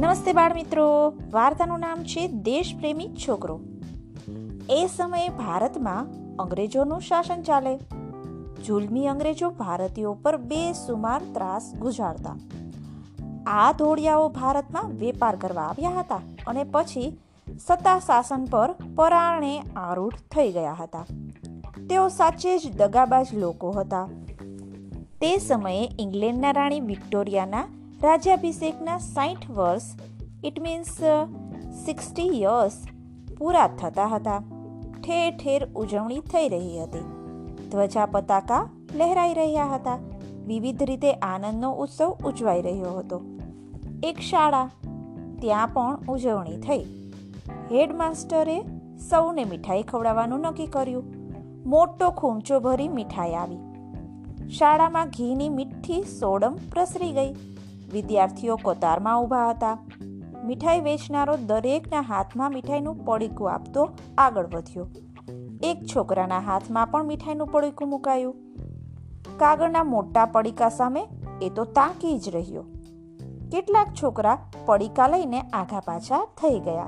નમસ્તે બાળ મિત્રો વાર્તાનું નામ છે દેશપ્રેમી છોકરો. એ સમયે ભારતમાં અંગ્રેજોનું શાસન ચાલે. જુલમી અંગ્રેજો ભારતીયો પર બેસુમાર ત્રાસ ગુજારતા. આ ધોળિયાઓ ભારતમાં વેપાર કરવા આવ્યા હતા અને પછી સત્તા શાસન પર પરાણે આરૂઢ થઈ ગયા હતા. તેઓ સાચે જ દગાબાજ લોકો હતા. તે સમયે ઇંગ્લેન્ડના રાણી વિક્ટોરિયાના રાજ્યાભિષેકના સાઠ વર્ષ ઇટ મીન્સ સિક્સટી યર્સ પૂરા થતા હતા. ઠેર ઠેર ઉજવણી થઈ રહી હતી. ધ્વજા પતાકા લહેરાઈ રહ્યા હતા. વિવિધ રીતે આનંદનો ઉત્સવ ઉજવાઈ રહ્યો હતો. એક શાળા, ત્યાં પણ ઉજવણી થઈ. હેડમાસ્ટરે સૌને મીઠાઈ ખવડાવવાનું નક્કી કર્યું. મોટો ખૂંચો ભરી મીઠાઈ આવી. શાળામાં ઘીની મીઠી સોડમ પ્રસરી ગઈ. વિદ્યાર્થીઓ કતારમાં ઊભા હતા. મીઠાઈ વેચનારો દરેકના હાથમાં મીઠાઈનું પડીકું આપતો આગળ વધ્યો. એક છોકરાના હાથમાં પણ મીઠાઈનું પડીકું મુકાયું. કાગળના મોટા પડીકા સામે એ તો તાકી જ રહ્યો. કેટલાક છોકરા પડીકા લઈને આઘા પાછા થઈ ગયા.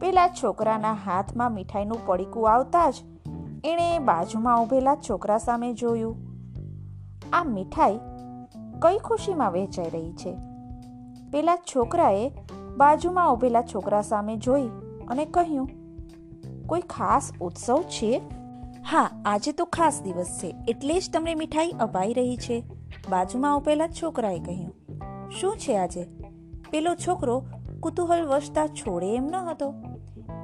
પેલા છોકરાના હાથમાં મીઠાઈનું પડીકું આવતા જ એણે બાજુમાં ઊભેલા છોકરા સામે જોયું. આ મીઠાઈ કઈ ખુશીમાં વહેંચાઈ રહી છે? પેલા છોકરાએ બાજુમાં ઊભેલા છોકરા સામે જોઈ અને કહ્યું, કોઈ ખાસ ઉત્સવ છે? હા, આજે તો ખાસ દિવસ છે, એટલે જ તમને મીઠાઈ અપાઈ રહી છે, બાજુમાં ઊભેલા છોકરાએ કહ્યું. શું છે આજે? પેલો છોકરો કુતૂહલ વસતા છોડે એમ ન હતો.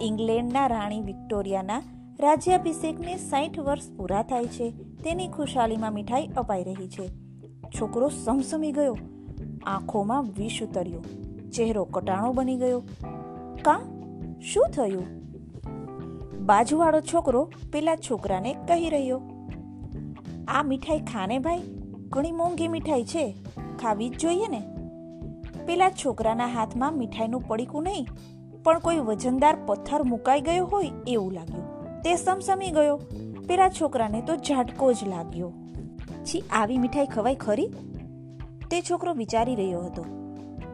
ઇંગ્લેન્ડના રાણી વિક્ટોરિયાના રાજ્યાભિષેકને સાઠ વર્ષ પૂરા થાય છે, તેની ખુશાલીમાં મીઠાઈ અપાઈ રહી છે. છોકરો સમસમી ગયો. આંખોમાં વિષ ઉતર્યો. ચહેરો કટાણો બની ગયો. કા? શું થયું? બાજુવાળો છોકરો પેલા છોકરાને કહી રહ્યો. આ મીઠાઈ ખાને ભાઈ? ઘણી મોંઘી મીઠાઈ છે. ખાવી જ જોઈએ ને. પેલા છોકરાના હાથમાં મીઠાઈનું પડીકું નહીં, પણ કોઈ વજનદાર પથ્થર મુકાઈ ગયો હોય એવું લાગ્યું. તે સમસમી ગયો. પેલા છોકરાને તો ઝાટકો જ લાગ્યો. છી આવી મીઠાઈ ખવાય ખરી? તે છોકરો વિચારી રહ્યો હતો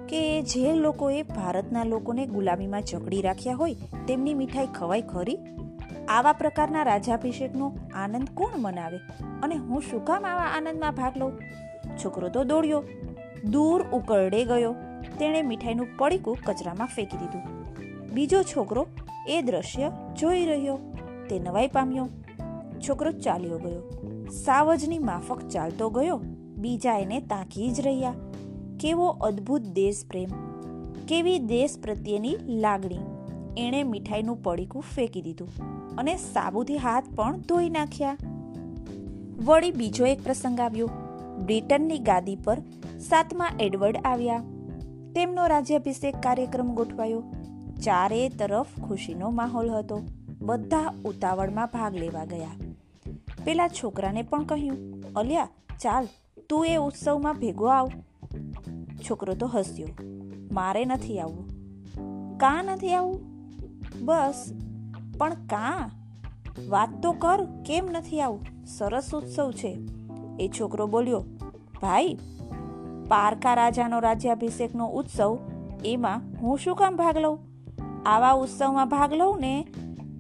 કે જે લોકોએ ભારતના લોકોને ગુલામીમાં જકડી રાખ્યા હોય, તેમની મીઠાઈ ખવાય ખરી? આવા પ્રકારના રાજાભિષેકનો આનંદ કોણ મનાવે અને હું શું કામ આવા આનંદમાં ભાગ લઉં? છોકરો તો દોડ્યો, દૂર ઉકરડે ગયો. તેણે મીઠાઈનું પડીકું કચરામાં ફેંકી દીધું. બીજો છોકરો એ દ્રશ્ય જોઈ રહ્યો, તે નવાઈ પામ્યો. છોકરો ચાલ્યો ગયો. સાવજની માફક ચાલતો ગયો. બીજા એને તાકી જ રહ્યા. કેવો અદ્ભુત દેશ પ્રેમ કેવી દેશ પ્રત્યેની લાગણી. એણે મીઠાઈનું પડીકું ફેંકી દીધું અને સાબુથી હાથ પણ ધોઈ નાખ્યા. વળી બીજો એક પ્રસંગ આવ્યો. બ્રિટનની ગાદી પર સાતમા એડવર્ડ આવ્યા. તેમનો રાજ્યાભિષેક કાર્યક્રમ ગોઠવાયો. ચારે તરફ ખુશીનો માહોલ હતો. બધા ઉતાવળમાં ભાગ લેવા ગયા. પેલા છોકરાને પણ કહ્યું, અલ્યા, ચાલ, તું એ ઉત્સવમાં ભેગો આવ. છોકરો તો હસ્યો, મારે નથી આવવું. કા નથી આવવું? બસ. પણ કા? વાત તો કર, કેમ નથી આવું? સરસ ઉત્સવ છે. એ છોકરો બોલ્યો, ભાઈ, પારકા રાજાનો રાજ્યાભિષેકનો ઉત્સવ, એમાં હું શું કામ ભાગ લઉં? આવા ઉત્સવમાં ભાગ લઉં ને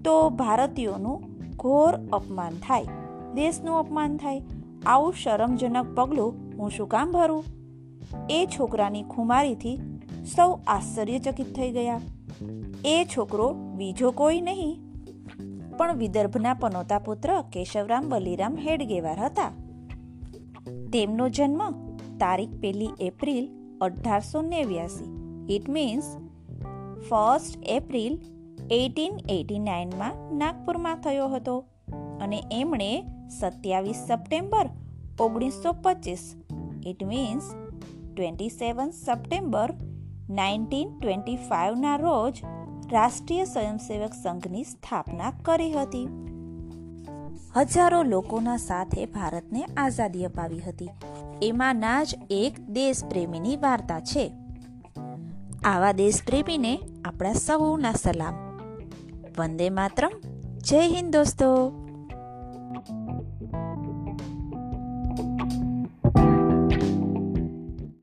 તો ભારતીયોનું ઘોર અપમાન થાય. દેશનું અપમાન થાય. આવું શરમજનક પગલું હું શું કામ ભરું? એ છોકરાની ખુમારીથી સૌ આશ્ચર્યચકિત થઈ ગયા. એ છોકરો બીજો કોઈ નહીં. પણ વિદર્ભના પનોતા પુત્ર કેશવરામ બલિરામ હેડગેવાર હતા. તેમનો જન્મ તારીખ પહેલી એપ્રિલ અઢારસો નેવ્યાસી. It means first April eighteen eighty નાઇનમાં નાગપુરમાં થયો હતો. અને એમણે સત્યાવીસ સપ્ટેમ્બર ઓગણીસો પચીસ. It means twenty seven September nineteen twenty ફાઇવના રોજ રાષ્ટ્રીય સ્વયંસેવક સંઘની સ્થાપના કરી હતી. હજારો લોકોના સાથે ભારતને આઝાદી અપાવી હતી. એમાંના જ એક દેશપ્રેમીની વાર્તા છે. આવા દેશપ્રેમીને આપણા સૌના સલામ. વંદે માતરમ. જય હિન્દ દોસ્તો.